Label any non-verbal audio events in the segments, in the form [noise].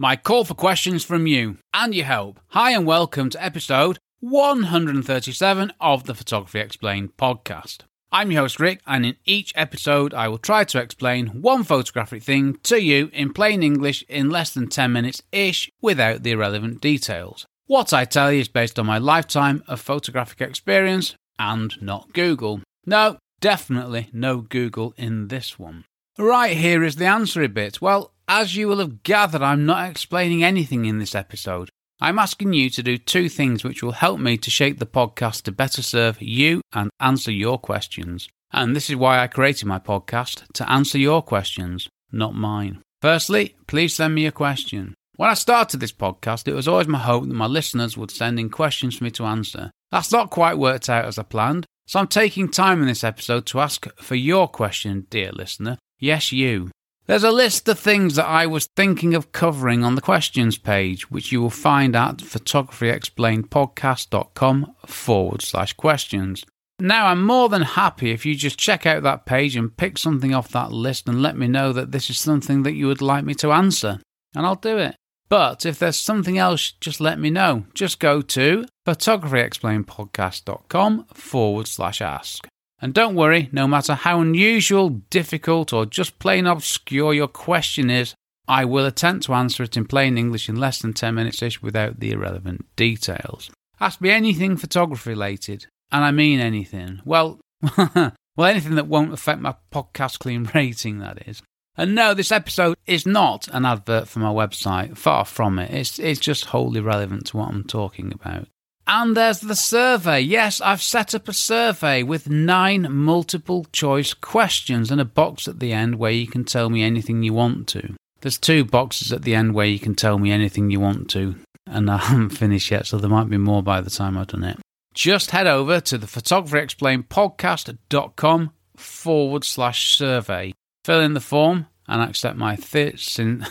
My call for questions from you and your help. Hi, and welcome to episode 137 of the Photography Explained podcast. I'm your host, Rick, and in each episode, I will try to explain one photographic thing to you in plain English in less than 10 minutes ish without the irrelevant details. What I tell you is based on my lifetime of photographic experience and not Google. No, definitely no Google in this one. Right, here is the answer a bit. Well, as you will have gathered, I'm not explaining anything in this episode. I'm asking you to do two things which will help me to shape the podcast to better serve you and answer your questions. And this is why I created my podcast to answer your questions, not mine. Firstly, please send me a question. When I started this podcast, it was always my hope that my listeners would send in questions for me to answer. That's not quite worked out as I planned, so I'm taking time in this episode to ask for your question, dear listener. Yes, you. There's a list of things that I was thinking of covering on the questions page, which you will find at photographyexplainedpodcast.com forward slash questions. Now, I'm more than happy if you just check out that page and pick something off that list and let me know that this is something that you would like me to answer, and I'll do it. But if there's something else, just let me know. Just go to photographyexplainedpodcast.com forward slash ask. And don't worry, no matter how unusual, difficult, or just plain obscure your question is, I will attempt to answer it in plain English in less than 10 minutes ish without the irrelevant details. Ask me anything photography related, and I mean anything. Well, [laughs] well, anything that won't affect my podcast clean [laughs] rating, that is. And no, this episode is not an advert for my website. Far from it. It's, it's just wholly relevant to what I'm talking about. And there's the survey. Yes, I've set up a survey with nine multiple choice questions and a box at the end where you can tell me anything you want to. There's two boxes at the end where you can tell me anything you want to, and I [laughs] haven't finished yet, so there might be more by the time I've done it. Just head over to the photographyexplainedpodcast.com forward slash survey. Fill in the form and accept my th- sin-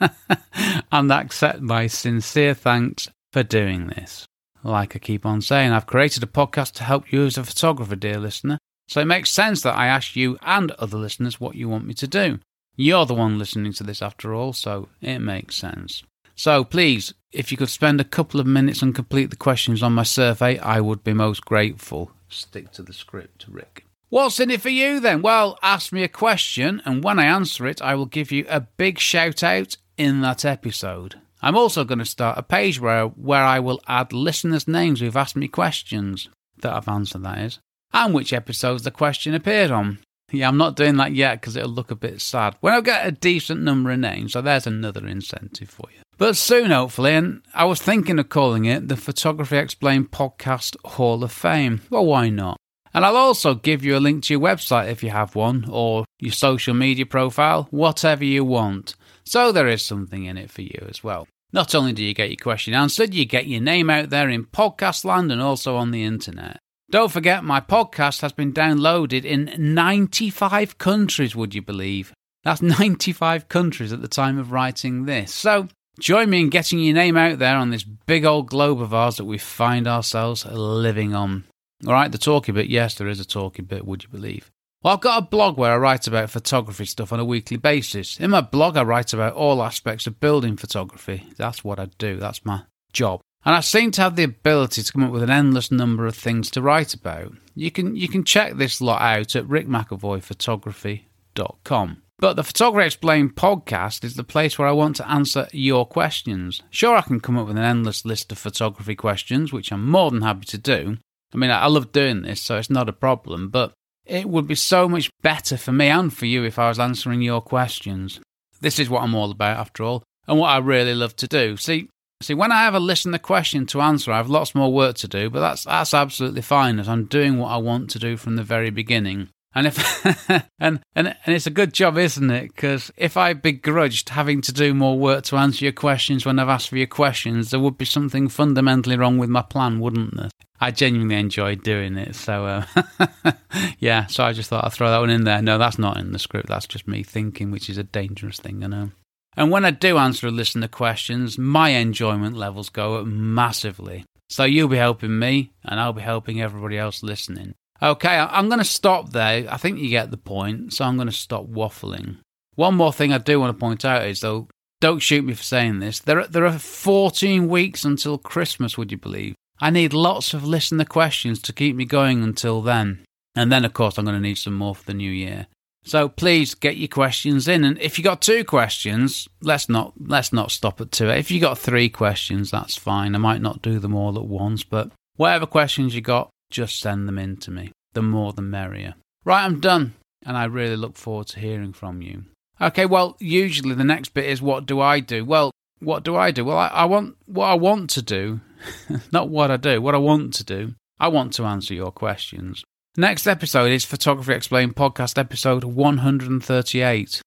[laughs] and accept my sincere thanks for doing this. Like I keep on saying, I've created a podcast to help you as a photographer, dear listener. So it makes sense that I ask you and other listeners what you want me to do. You're the one listening to this after all, so it makes sense. So please, if you could spend a couple of minutes and complete the questions on my survey, I would be most grateful. Stick to the script, Rick. What's in it for you then? Well, ask me a question, and when I answer it, I will give you a big shout out in that episode. I'm also going to start a page where, where I will add listeners' names who've asked me questions that I've answered, that is, and which episodes the question appeared on. Yeah, I'm not doing that yet because it'll look a bit sad. When I get a decent number of names, so there's another incentive for you. But soon, hopefully, and I was thinking of calling it the Photography Explained Podcast Hall of Fame. Well, why not? And I'll also give you a link to your website if you have one, or your social media profile, whatever you want. So there is something in it for you as well. Not only do you get your question answered, you get your name out there in podcast land and also on the internet. Don't forget, my podcast has been downloaded in 95 countries, would you believe? That's [laughs] 95 countries at the time of writing this. So join me in getting your name out there on this big old globe of ours that we find ourselves living on. All right, the talky bit. Yes, there is a talky bit, would you believe? Well, I've got a blog where I write about photography stuff on a weekly basis. In my blog, I write about all aspects of building photography. That's what I do, that's my job. And I seem to have the ability to come up with an endless number of things to write about. You can you can check this lot out at rickmcavoyphotography.com. But the Photography Explained podcast is the place where I want to answer your questions. Sure, I can come up with an endless list of photography questions, which I'm more than happy to do. I mean, I love doing this, so it's not a problem, but it would be so much better for me and for you if I was answering your questions. This is what I'm all about, after all, and what I really love to do. See, see, when I have a listener question to answer, I have lots more work to do, but that's that's absolutely fine as I'm doing what I want to do from the very beginning. And if [laughs] and, and and it's a good job, isn't it? Because if I begrudged having to do more work to answer your questions when I've asked for your questions, there would be something fundamentally wrong with my plan, wouldn't there? I genuinely enjoyed doing it. So, uh, [laughs] yeah, so I just thought I'd throw that one in there. No, that's not in the script. That's just me thinking, which is a dangerous thing, I know. And when I do answer a listener questions, my enjoyment levels go up massively. So you'll be helping me, and I'll be helping everybody else listening. Okay, I'm going to stop there. I think you get the point. So I'm going to stop waffling. One more thing I do want to point out is, though, don't shoot me for saying this. There are, there are 14 weeks until Christmas, would you believe? I need lots of listener questions to keep me going until then. And then, of course, I'm going to need some more for the new year. So please get your questions in. And if you got two questions, let's not let's not stop at two. If you got three questions, that's fine. I might not do them all at once, but whatever questions you got, just send them in to me. The more the merrier. Right, I'm done, and I really look forward to hearing from you. Okay, well, usually the next bit is what do I do? Well, what do I do? Well, I, I want what I want to do, [laughs] not what I do, what I want to do. I want to answer your questions. Next episode is Photography Explained podcast episode 138.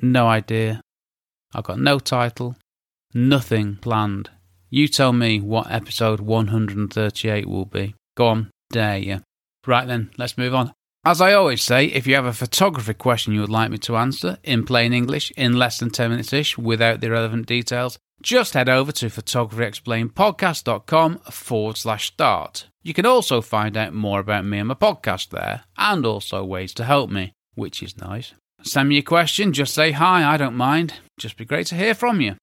No idea. I've got no title, nothing planned. You tell me what episode 138 will be. Go on, dare you. Right then, let's move on. As I always say, if you have a photography question you would like me to answer in plain English in less than 10 minutes ish without the relevant details, just head over to photographyexplainedpodcast.com forward slash start. You can also find out more about me and my podcast there, and also ways to help me, which is nice. Send me a question, just say hi, I don't mind. Just be great to hear from you.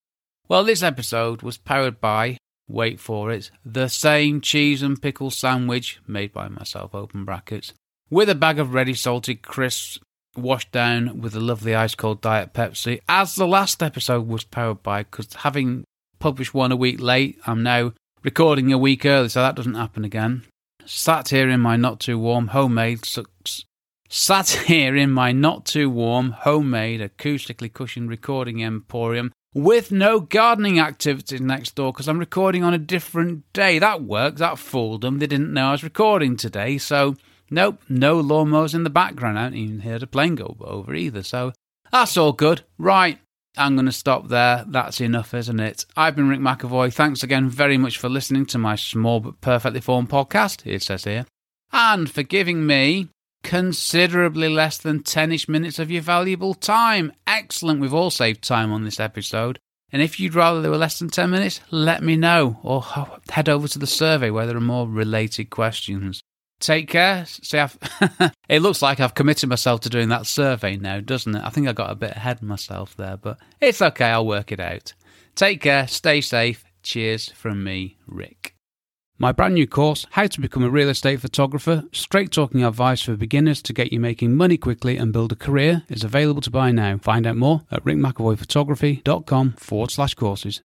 Well, this episode was powered by, wait for it, the same cheese and pickle sandwich made by myself, open brackets, with a bag of ready salted crisps washed down with a lovely ice cold Diet Pepsi, as the last episode was powered by, because having published one a week late, I'm now recording a week early, so that doesn't happen again. Sat here in my not too warm homemade sucks. Sat [laughs] here in my not too warm homemade acoustically cushioned recording emporium with no gardening activities next door because I'm recording on a different day. That works. That fooled them. They didn't know I was recording today, so Nope, no lawnmowers in the background. I haven't even heard a plane go over either. So that's all good. Right, I'm going to stop there. That's enough, isn't it? I've been Rick McAvoy. Thanks again very much for listening to my small but perfectly formed podcast, it says here, and for giving me considerably less than 10 ish minutes of your valuable time. Excellent. We've all saved time on this episode. And if you'd rather there were less than 10 minutes, let me know or head over to the survey where there are more related questions. Take care. See, [laughs] it looks like I've committed myself to doing that survey now, doesn't it? I think I got a bit ahead of myself there, but it's okay. I'll work it out. Take care. Stay safe. Cheers from me, Rick. My brand new course, How to Become a Real Estate Photographer, straight talking advice for beginners to get you making money quickly and build a career, is available to buy now. Find out more at rickmcavoyphotography.com forward slash courses.